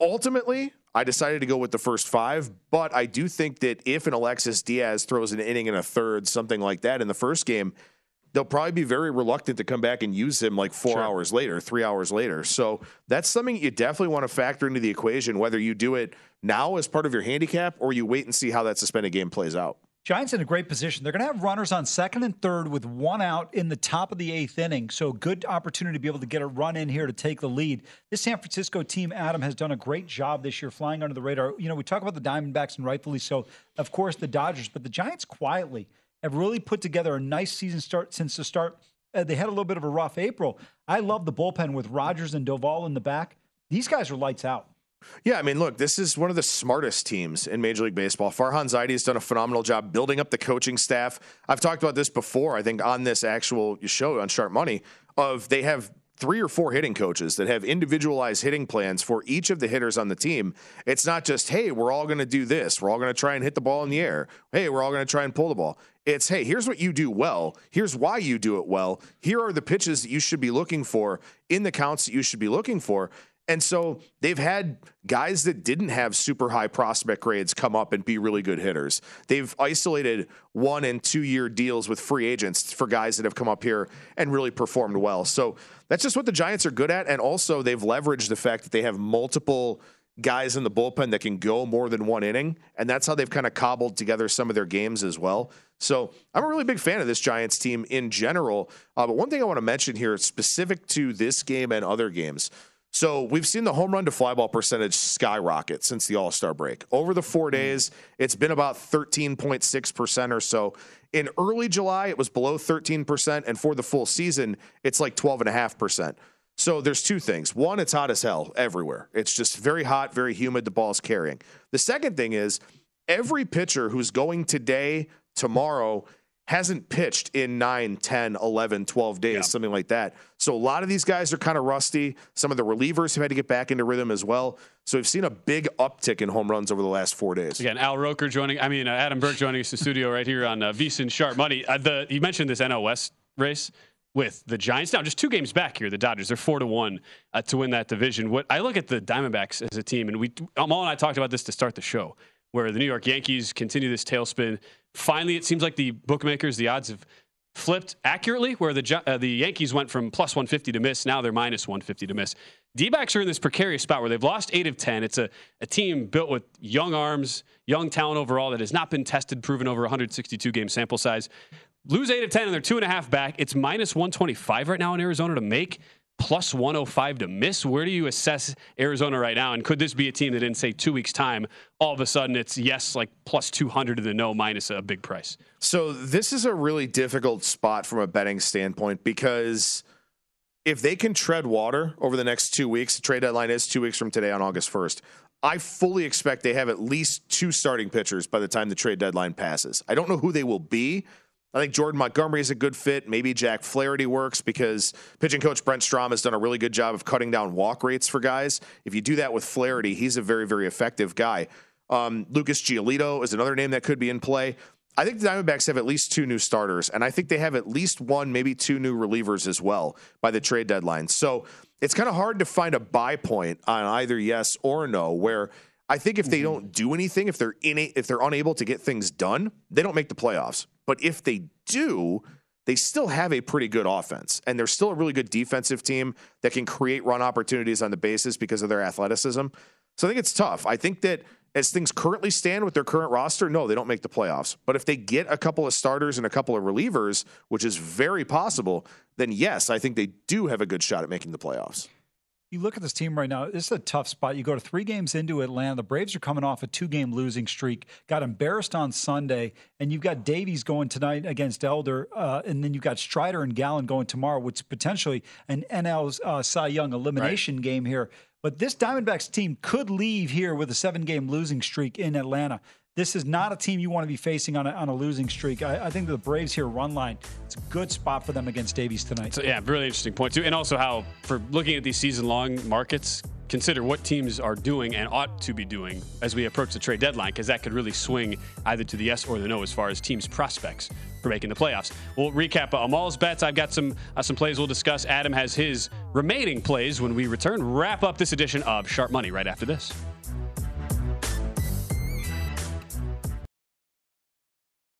Ultimately, I decided to go with the first five, but I do think that if an Alexis Diaz throws an inning and a third, something like that in the first game, they'll probably be very reluctant to come back and use him like four Sure. hours later, three hours later. So that's something you definitely want to factor into the equation, whether you do it now as part of your handicap or you wait and see how that suspended game plays out. Giants in a great position. They're going to have runners on second and third with one out in the top of the eighth inning. So, good opportunity to be able to get a run in here to take the lead. This San Francisco team, Adam, has done a great job this year flying under the radar. You know, we talk about the Diamondbacks and rightfully so, of course, the Dodgers, but the Giants quietly have really put together a nice season start since the start. Uh, they had a little bit of a rough April. I love the bullpen with Rogers and Doval in the back. These guys are lights out. Yeah, I mean, look, this is one of the smartest teams in Major League Baseball. Farhan Zaidi has done a phenomenal job building up the coaching staff. I've talked about this before, I think, on this actual show on Sharp Money, of they have three or four hitting coaches that have individualized hitting plans for each of the hitters on the team. It's not just, hey, we're all going to do this. We're all going to try and hit the ball in the air. Hey, we're all going to try and pull the ball. It's, hey, here's what you do well. Here's why you do it well. Here are the pitches that you should be looking for in the counts that you should be looking for. And so they've had guys that didn't have super high prospect grades come up and be really good hitters. They've isolated one and two year deals with free agents for guys that have come up here and really performed well. So that's just what the Giants are good at. And also, they've leveraged the fact that they have multiple guys in the bullpen that can go more than one inning. And that's how they've kind of cobbled together some of their games as well. So I'm a really big fan of this Giants team in general. Uh, but one thing I want to mention here, specific to this game and other games. So we've seen the home run to fly ball percentage skyrocket since the All Star break. Over the four mm-hmm. days, it's been about 13.6% or so. In early July, it was below 13%. And for the full season, it's like 12.5%. So there's two things. One, it's hot as hell everywhere. It's just very hot, very humid. The ball's carrying. The second thing is every pitcher who's going today, tomorrow, hasn't pitched in 9, 10, 11, 12 days, yeah. something like that. So a lot of these guys are kind of rusty. Some of the relievers have had to get back into rhythm as well. So we've seen a big uptick in home runs over the last four days. Again, Al Roker joining, I mean, uh, Adam Burke joining us in the studio right here on uh, VSIN Sharp Money. Uh, the, you mentioned this NOS race with the Giants. Now, just two games back here, the Dodgers. They're four to one uh, to win that division. What I look at the Diamondbacks as a team, and we, Amal and I talked about this to start the show where the New York Yankees continue this tailspin. Finally, it seems like the bookmakers, the odds have flipped accurately, where the uh, the Yankees went from plus 150 to miss. Now they're minus 150 to miss. D backs are in this precarious spot where they've lost eight of 10. It's a, a team built with young arms, young talent overall that has not been tested, proven over 162 game sample size. Lose eight of 10 and they're two and a half back. It's minus 125 right now in Arizona to make plus 105 to miss. Where do you assess Arizona right now? And could this be a team that in, say, two weeks' time, all of a sudden it's yes, like plus 200 to the no, minus a big price? So this is a really difficult spot from a betting standpoint because if they can tread water over the next two weeks, the trade deadline is two weeks from today on August 1st. I fully expect they have at least two starting pitchers by the time the trade deadline passes. I don't know who they will be. I think Jordan Montgomery is a good fit. Maybe Jack Flaherty works because pitching coach Brent Strom has done a really good job of cutting down walk rates for guys. If you do that with Flaherty, he's a very, very effective guy. Um, Lucas Giolito is another name that could be in play. I think the Diamondbacks have at least two new starters, and I think they have at least one, maybe two new relievers as well by the trade deadline. So it's kind of hard to find a buy point on either yes or no, where I think if they mm-hmm. don't do anything, if they're in if they're unable to get things done, they don't make the playoffs. But if they do, they still have a pretty good offense. And they're still a really good defensive team that can create run opportunities on the bases because of their athleticism. So I think it's tough. I think that as things currently stand with their current roster, no, they don't make the playoffs. But if they get a couple of starters and a couple of relievers, which is very possible, then yes, I think they do have a good shot at making the playoffs you look at this team right now, this is a tough spot. You go to three games into Atlanta. The Braves are coming off a two game losing streak, got embarrassed on Sunday, and you've got Davies going tonight against Elder, uh, and then you've got Strider and Gallen going tomorrow, which is potentially an NL uh, Cy Young elimination right. game here. But this Diamondbacks team could leave here with a seven game losing streak in Atlanta. This is not a team you want to be facing on a, on a losing streak. I, I think the Braves here run line. It's a good spot for them against Davies tonight. So, yeah, really interesting point too, and also how for looking at these season long markets, consider what teams are doing and ought to be doing as we approach the trade deadline, because that could really swing either to the yes or the no as far as teams' prospects for making the playoffs. We'll recap Amal's bets. I've got some uh, some plays we'll discuss. Adam has his remaining plays when we return. Wrap up this edition of Sharp Money right after this.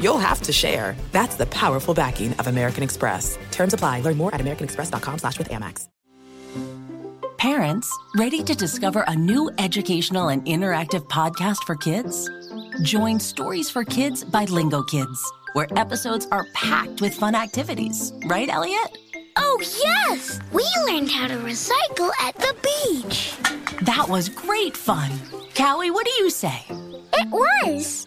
you'll have to share. That's the powerful backing of American Express. Terms apply. Learn more at americanexpress.com slash with Amex. Parents, ready to discover a new educational and interactive podcast for kids? Join Stories for Kids by Lingo Kids, where episodes are packed with fun activities. Right, Elliot? Oh, yes! We learned how to recycle at the beach. That was great fun. Callie, what do you say? It was.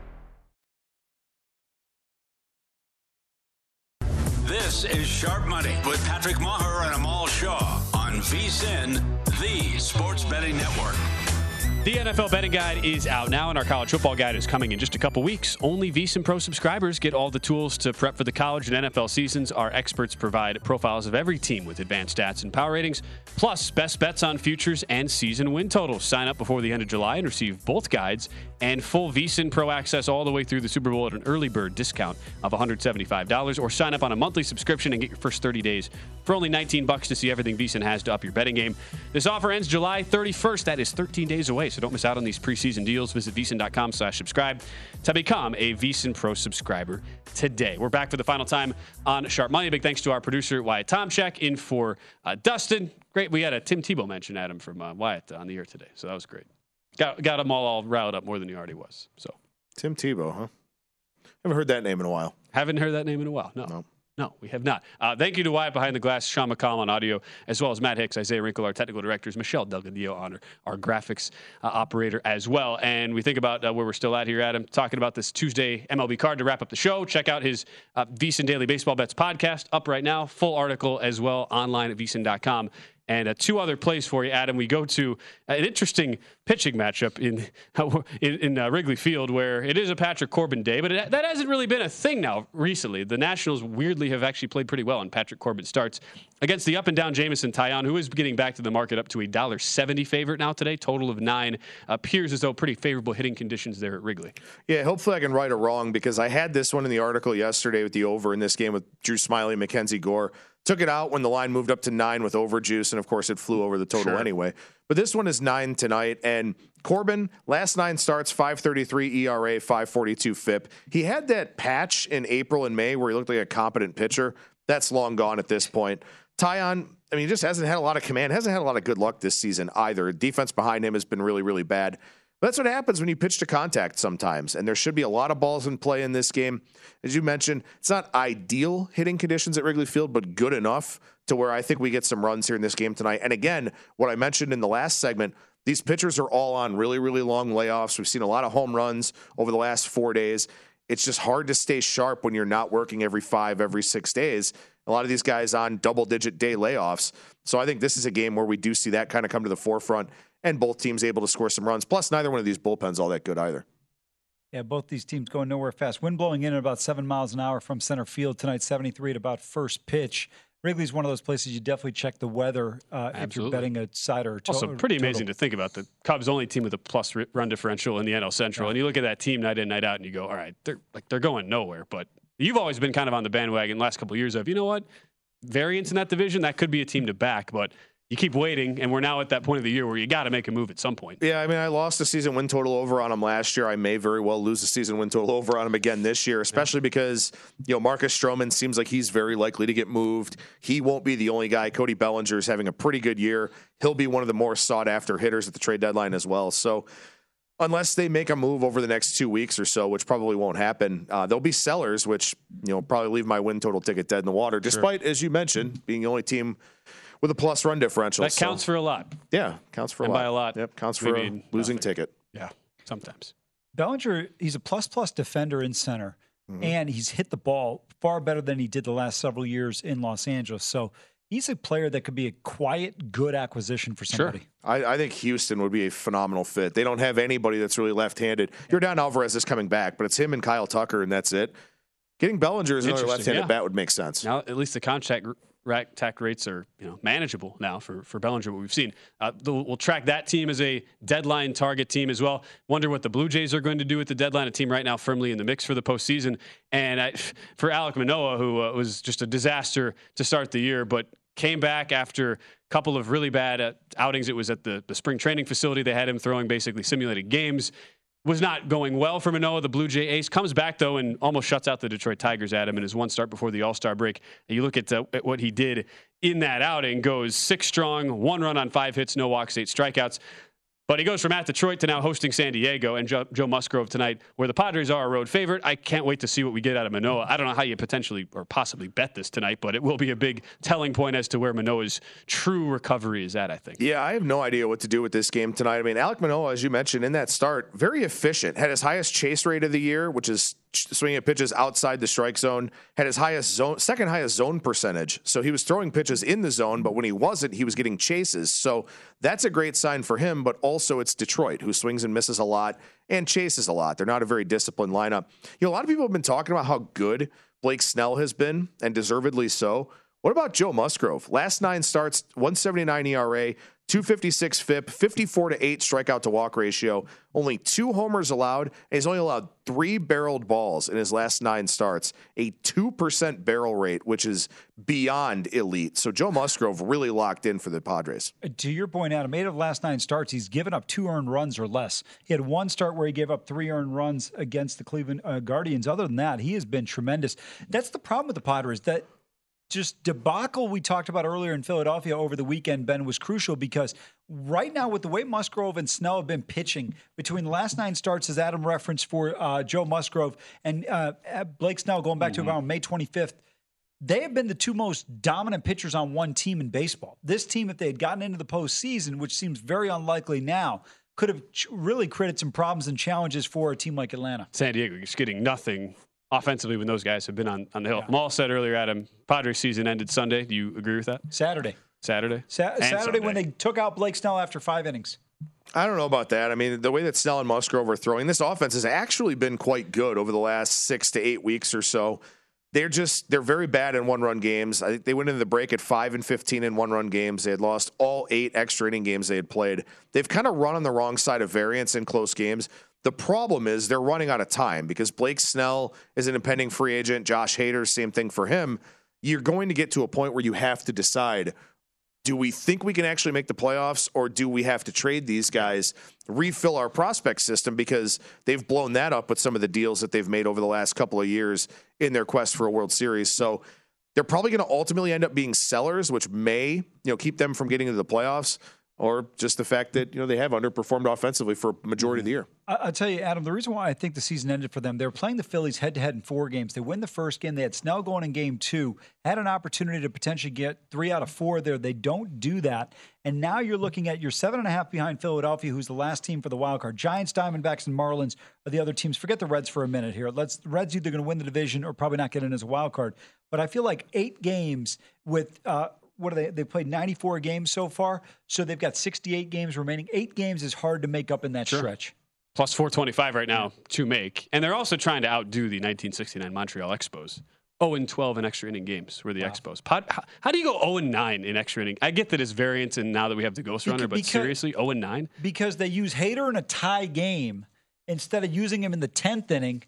This is Sharp Money with Patrick Maher and Amal Shah on VSIN, the Sports Betting Network. The NFL betting guide is out now, and our college football guide is coming in just a couple weeks. Only VSIN Pro subscribers get all the tools to prep for the college and NFL seasons. Our experts provide profiles of every team with advanced stats and power ratings, plus best bets on futures and season win totals. Sign up before the end of July and receive both guides and full VSIN Pro access all the way through the Super Bowl at an early bird discount of $175. Or sign up on a monthly subscription and get your first 30 days for only 19 bucks to see everything VSIN has to up your betting game. This offer ends July 31st. That is 13 days away, so don't miss out on these preseason deals. Visit VSIN.com slash subscribe to become a VSIN Pro subscriber today. We're back for the final time on Sharp Money. Big thanks to our producer, Wyatt Tomchek, in for uh, Dustin. Great. We had a Tim Tebow mention, Adam, from uh, Wyatt on the air today, so that was great. Got, got them all, all riled up more than he already was. So Tim Tebow, huh? Haven't heard that name in a while. Haven't heard that name in a while. No. No. No, we have not. Uh, thank you to Wyatt Behind the Glass, Sean McCall on audio, as well as Matt Hicks, Isaiah Wrinkle, our technical directors, Michelle Delgadillo on our, our graphics uh, operator as well. And we think about uh, where we're still at here, Adam, talking about this Tuesday MLB card to wrap up the show. Check out his uh, VSIN Daily Baseball Bets podcast up right now. Full article as well online at VSIN.com. And uh, two other plays for you, Adam. We go to uh, an interesting pitching matchup in [laughs] in, in uh, Wrigley Field, where it is a Patrick Corbin day, but it, that hasn't really been a thing now recently. The Nationals weirdly have actually played pretty well, and Patrick Corbin starts against the up and down Jameson Taillon, who is getting back to the market up to a dollar seventy favorite now today. Total of nine appears as though pretty favorable hitting conditions there at Wrigley. Yeah, hopefully I can right it wrong because I had this one in the article yesterday with the over in this game with Drew Smyly, and Mackenzie Gore. Took it out when the line moved up to nine with overjuice, and of course it flew over the total Sure. anyway. But this one is nine tonight, and Corbin last nine starts, five thirty three ERA, five forty two FIP. He had that patch in April and May where he looked like a competent pitcher. That's long gone at this point. Taillon, I mean, he just hasn't had a lot of command, hasn't had a lot of good luck this season either. Defense behind him has been really, really bad. That's what happens when you pitch to contact sometimes. And there should be a lot of balls in play in this game. As you mentioned, it's not ideal hitting conditions at Wrigley Field, but good enough to where I think we get some runs here in this game tonight. And again, what I mentioned in the last segment, these pitchers are all on really, really long layoffs. We've seen a lot of home runs over the last four days. It's just hard to stay sharp when you're not working every five, every six days. A lot of these guys on double digit day layoffs. So I think this is a game where we do see that kind of come to the forefront and both teams able to score some runs. Plus, neither one of these bullpens all that good either. Yeah, both these teams going nowhere fast. Wind blowing in at about seven miles an hour from center field tonight, 73 at about first pitch. Wrigley's one of those places you definitely check the weather uh, if you're betting a side or a to- Also, pretty total. amazing to think about. The Cubs only team with a plus run differential in the NL Central, and you look at that team night in, night out, and you go, "All right, they're like they're going nowhere." But you've always been kind of on the bandwagon the last couple of years of, you know what, variance in that division that could be a team to back, but you keep waiting, and we're now at that point of the year where you got to make a move at some point. Yeah, I mean, I lost a season win total over on him last year. I may very well lose a season win total over on him again this year, especially because you know Marcus Stroman seems like he's very likely to get moved. He won't be the only guy. Cody Bellinger is having a pretty good year. He'll be one of the more sought after hitters at the trade deadline as well. So. Unless they make a move over the next two weeks or so, which probably won't happen, uh, there'll be sellers, which you know probably leave my win total ticket dead in the water. Despite, as you mentioned, being the only team with a plus run differential. That So- counts for a lot. yeah, counts for a lot. by a lot, Yep, counts for a mean losing ticket. Yeah, sometimes. Bellinger, he's a plus plus defender in center, Mm-hmm. and he's hit the ball far better than he did the last several years in Los Angeles. So he's a player that could be a quiet, good acquisition for somebody. I, I think Houston would be a phenomenal fit. They don't have anybody that's really left-handed. Yordan Alvarez is coming back, but it's him and Kyle Tucker, and that's it. Getting Bellinger as another left-handed yeah. bat would make sense. Now, at least the contact r- rack tack rates are you know manageable now for for Bellinger. What we've seen, uh, the, we'll track that team as a deadline target team as well. Wonder what the Blue Jays are going to do at the deadline. A team right now firmly in the mix for the postseason. And I, for Alek Manoah, who uh, was just a disaster to start the year, but came back after a couple of really bad uh, outings. It was at the, the spring training facility. They had him throwing basically simulated games. was not going well for Manoah, the Blue Jay ace. Comes back, though, and almost shuts out the Detroit Tigers at him in his one start before the All Star break. And you look at, uh, at what he did in that outing goes six strong, one run on five hits, no walks, eight strikeouts. But he goes from at Detroit to now hosting San Diego and Joe, Joe, Musgrove tonight, where the Padres are a road favorite. I can't wait to see what we get out of Manoah. I don't know how you potentially or possibly bet this tonight, but it will be a big telling point as to where Manoah's true recovery is at, I think. Yeah, I have no idea what to do with this game tonight. I mean, Alek Manoah, as you mentioned in that start, very efficient, had his highest chase rate of the year, which is swinging at pitches outside the strike zone, had his highest zone, second highest zone percentage. So he was throwing pitches in the zone, but when he wasn't, he was getting chases. So that's a great sign for him. But also, it's Detroit who swings and misses a lot and chases a lot. They're not a very disciplined lineup. You know, a lot of people have been talking about how good Blake Snell has been, and deservedly so. What about Joe Musgrove? Last nine starts, 179 ERA, 256 FIP, 54 to 8 strikeout to walk ratio, only two homers allowed, and he's only allowed three barreled balls in his last nine starts, a 2% barrel rate, which is beyond elite. So Joe Musgrove really locked in for the Padres. To your point, Adam, eight of last nine starts, he's given up two earned runs or less. He had one start where he gave up three earned runs against the Cleveland uh, Guardians. Other than that, he has been tremendous. That's the problem with the Padres that just debacle we talked about earlier in Philadelphia over the weekend, Ben, was crucial because right now, with the way Musgrove and Snell have been pitching between the last nine starts, as Adam referenced for uh, Joe Musgrove and uh, Blake Snell going back mm-hmm. to around May 25th, they have been the two most dominant pitchers on one team in baseball. This team, if they had gotten into the postseason, which seems very unlikely now, could have really created some problems and challenges for a team like Atlanta. San Diego is getting nothing offensively when those guys have been on, on the hill. Yeah. Maul said earlier, Adam, Padres season ended Sunday. Do you agree with that? Saturday. Saturday? Sa- Saturday Sunday. when they took out Blake Snell after five innings. I don't know about that. I mean, the way that Snell and Musgrove are throwing, this offense has actually been quite good over the last six to eight weeks or so. They're just they're very bad in one run games. I think they went into the break at five and fifteen in one run games. They had lost all eight extra inning games they had played. They've kind of run on the wrong side of variance in close games. The problem is they're running out of time because Blake Snell is an impending free agent. Josh Hader, same thing for him. You're going to get to a point where you have to decide do we think we can actually make the playoffs or do we have to trade these guys, refill our prospect system because they've blown that up with some of the deals that they've made over the last couple of years in their quest for a World Series. So they're probably going to ultimately end up being sellers, which may, you know, keep them from getting into the playoffs or just the fact that you know they have underperformed offensively for a majority of the year. I'll tell you, Adam, the reason why I think the season ended for them, they were playing the Phillies head to head in four games. They win the first game. They had Snell going in game two, had an opportunity to potentially get three out of four there. They don't do that. And now you're looking at your seven and a half behind Philadelphia, who's the last team for the wild card. Giants, Diamondbacks, and Marlins are the other teams. Forget the Reds for a minute here. Let's Reds either going to win the division or probably not get in as a wild card. But I feel like eight games with uh, what are they? They played 94 games so far, so they've got 68 games remaining. Eight games is hard to make up in that sure. stretch. Plus 425 right now to make, and they're also trying to outdo the 1969 Montreal Expos. 0 and 12 in extra inning games were the wow. Expos. How, how, do you go 0 and 9 in extra inning? I get that it's variance, and now that we have the Ghost Runner, but seriously, 0 and 9? Because they use Hader in a tie game instead of using him in the 10th inning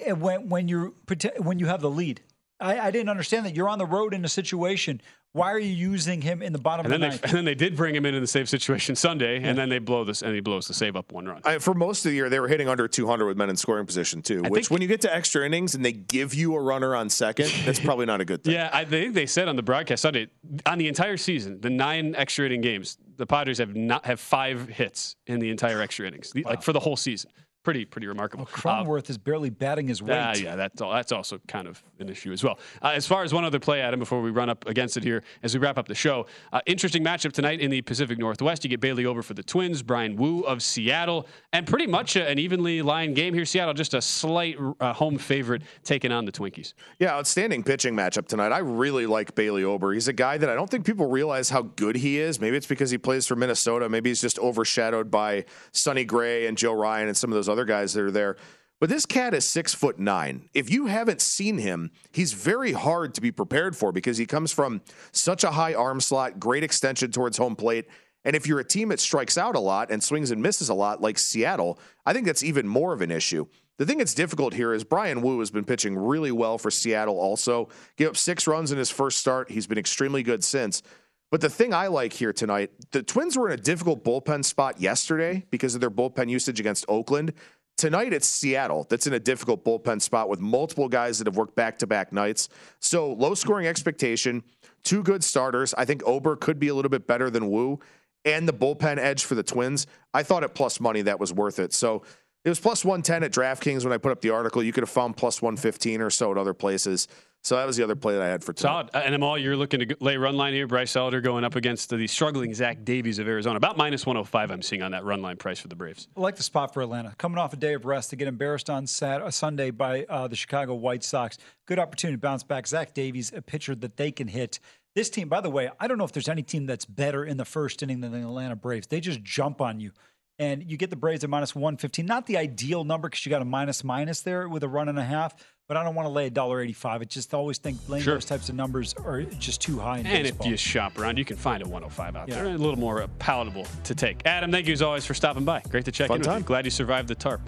eh, when when you when you have the lead. I, I, didn't understand that. You're on the road in a situation why are you using him in the bottom and of the ninth? They, and then they did bring him in in the save situation Sunday, yeah. and then they blow this, and he blows the save up one run. I, for most of the year, they were hitting under 200 with men in scoring position too. I which, think, when you get to extra innings and they give you a runner on second, that's probably not a good thing. [laughs] Yeah, I think they said on the broadcast Sunday on the entire season, the nine extra inning games, the Padres have not have five hits in the entire extra innings, wow. like for the whole season pretty pretty remarkable. Well, Cronenworth uh, is barely batting his weight. Uh, yeah, that's all, that's also kind of an issue as well. Uh, as far as one other play, Adam, before we run up against it here, as we wrap up the show, uh, interesting matchup tonight in the Pacific Northwest. You get Bailey Ober for the Twins, Bryan Woo of Seattle, and pretty much a, an evenly lined game here. Seattle just a slight uh, home favorite taking on the Twinkies. Yeah, outstanding pitching matchup tonight. I really like Bailey Ober. He's a guy that I don't think people realize how good he is. Maybe it's because he plays for Minnesota. Maybe he's just overshadowed by Sonny Gray and Joe Ryan and some of those other guys that are there. But this cat is six foot nine. If you haven't seen him, he's very hard to be prepared for because he comes from such a high arm slot, great extension towards home plate. And if you're a team that strikes out a lot and swings and misses a lot, like Seattle, I think that's even more of an issue. The thing that's difficult here is Bryan Woo has been pitching really well for Seattle also. Gave up six runs in his first start. He's been extremely good since. But the thing I like here tonight, the Twins were in a difficult bullpen spot yesterday because of their bullpen usage against Oakland. Tonight it's Seattle that's in a difficult bullpen spot with multiple guys that have worked back to back nights. So low scoring expectation, two good starters. I think Ober could be a little bit better than Woo, and the bullpen edge for the Twins. I thought at plus money that was worth it. So it was plus 110 at DraftKings when I put up the article. You could have found plus 115 or so at other places. So that was the other play that I had for tonight. Solid. Uh, And Amal, you're looking to lay run line here. Bryce Elder going up against the struggling Zach Davies of Arizona. About minus 105, I'm seeing on that run line price for the Braves. I like the spot for Atlanta. Coming off a day of rest to get embarrassed on Sat- uh, Sunday by uh, the Chicago White Sox. Good opportunity to bounce back. Zach Davies, a pitcher that they can hit. This team, by the way, I don't know if there's any team that's better in the first inning than the Atlanta Braves. They just jump on you. And you get the Braves at minus 115. Not the ideal number because you got a minus minus there with a run and a half, but I don't want to lay a dollar eighty-five. I just always think laying Sure. those types of numbers are just too high in And if baseball. you shop around, you can find a 105 out there. A little more uh, palatable to take. Adam, thank you as always for stopping by. Great to check Fun in with time. you. Glad you survived the tarp.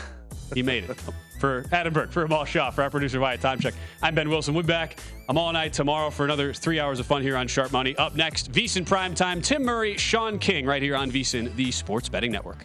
[laughs] he made it. For Adam Burke, for Amal Shah, for our producer Wyatt Tomchek. I'm Ben Wilson. We'll be back Amal and I tomorrow for another three hours of fun here on Sharp Money. Up next, VSiN Prime Time. Tim Murray, Sean King, right here on VSiN, the Sports Betting Network.